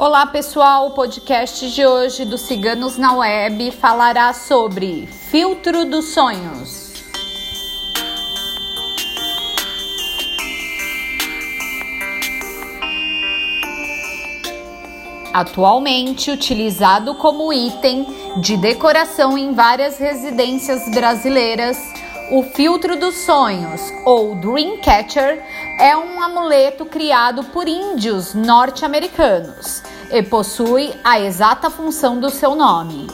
Olá pessoal, o podcast de hoje do Ciganos na Web falará sobre filtro dos sonhos. Atualmente utilizado como item de decoração em várias residências brasileiras, o filtro dos sonhos, ou Dreamcatcher, é um amuleto criado por índios norte-americanos e possui a exata função do seu nome: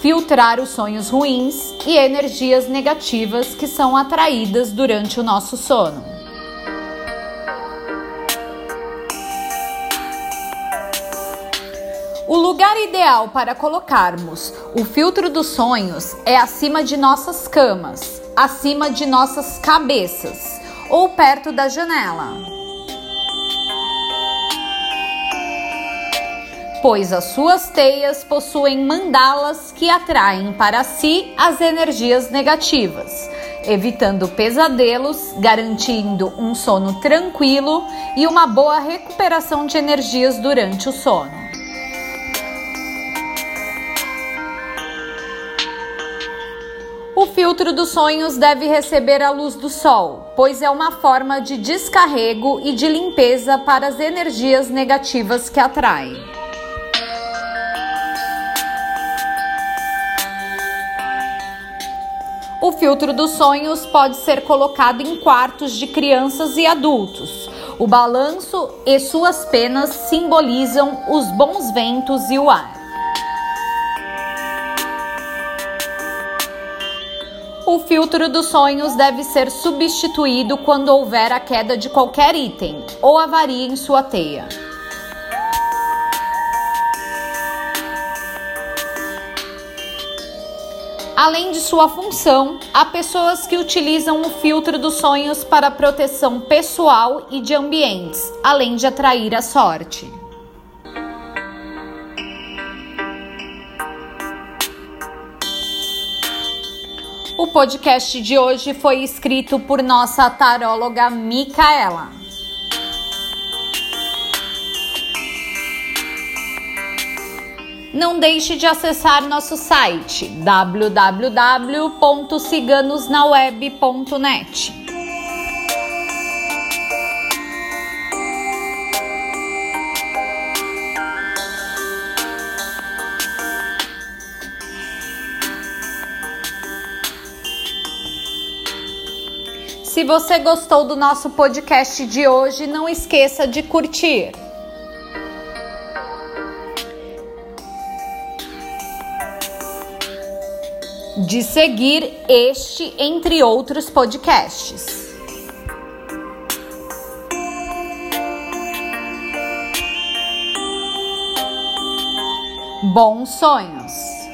filtrar os sonhos ruins e energias negativas que são atraídas durante o nosso sono. O lugar ideal para colocarmos o filtro dos sonhos é acima de nossas camas, acima de nossas cabeças ou perto da janela. Pois as suas teias possuem mandalas que atraem para si as energias negativas, evitando pesadelos, garantindo um sono tranquilo e uma boa recuperação de energias durante o sono. O filtro dos sonhos deve receber a luz do sol, pois é uma forma de descarrego e de limpeza para as energias negativas que atraem. O filtro dos sonhos pode ser colocado em quartos de crianças e adultos. O balanço e suas penas simbolizam os bons ventos e o ar. O filtro dos sonhos deve ser substituído quando houver a queda de qualquer item ou avaria em sua teia. Além de sua função, há pessoas que utilizam o filtro dos sonhos para proteção pessoal e de ambientes, além de atrair a sorte. O podcast de hoje foi escrito por nossa taróloga Micaela. Não deixe de acessar nosso site www.ciganosnaweb.net. Se você gostou do nosso podcast de hoje, não esqueça de curtir. De seguir este, entre outros podcasts. Bons sonhos!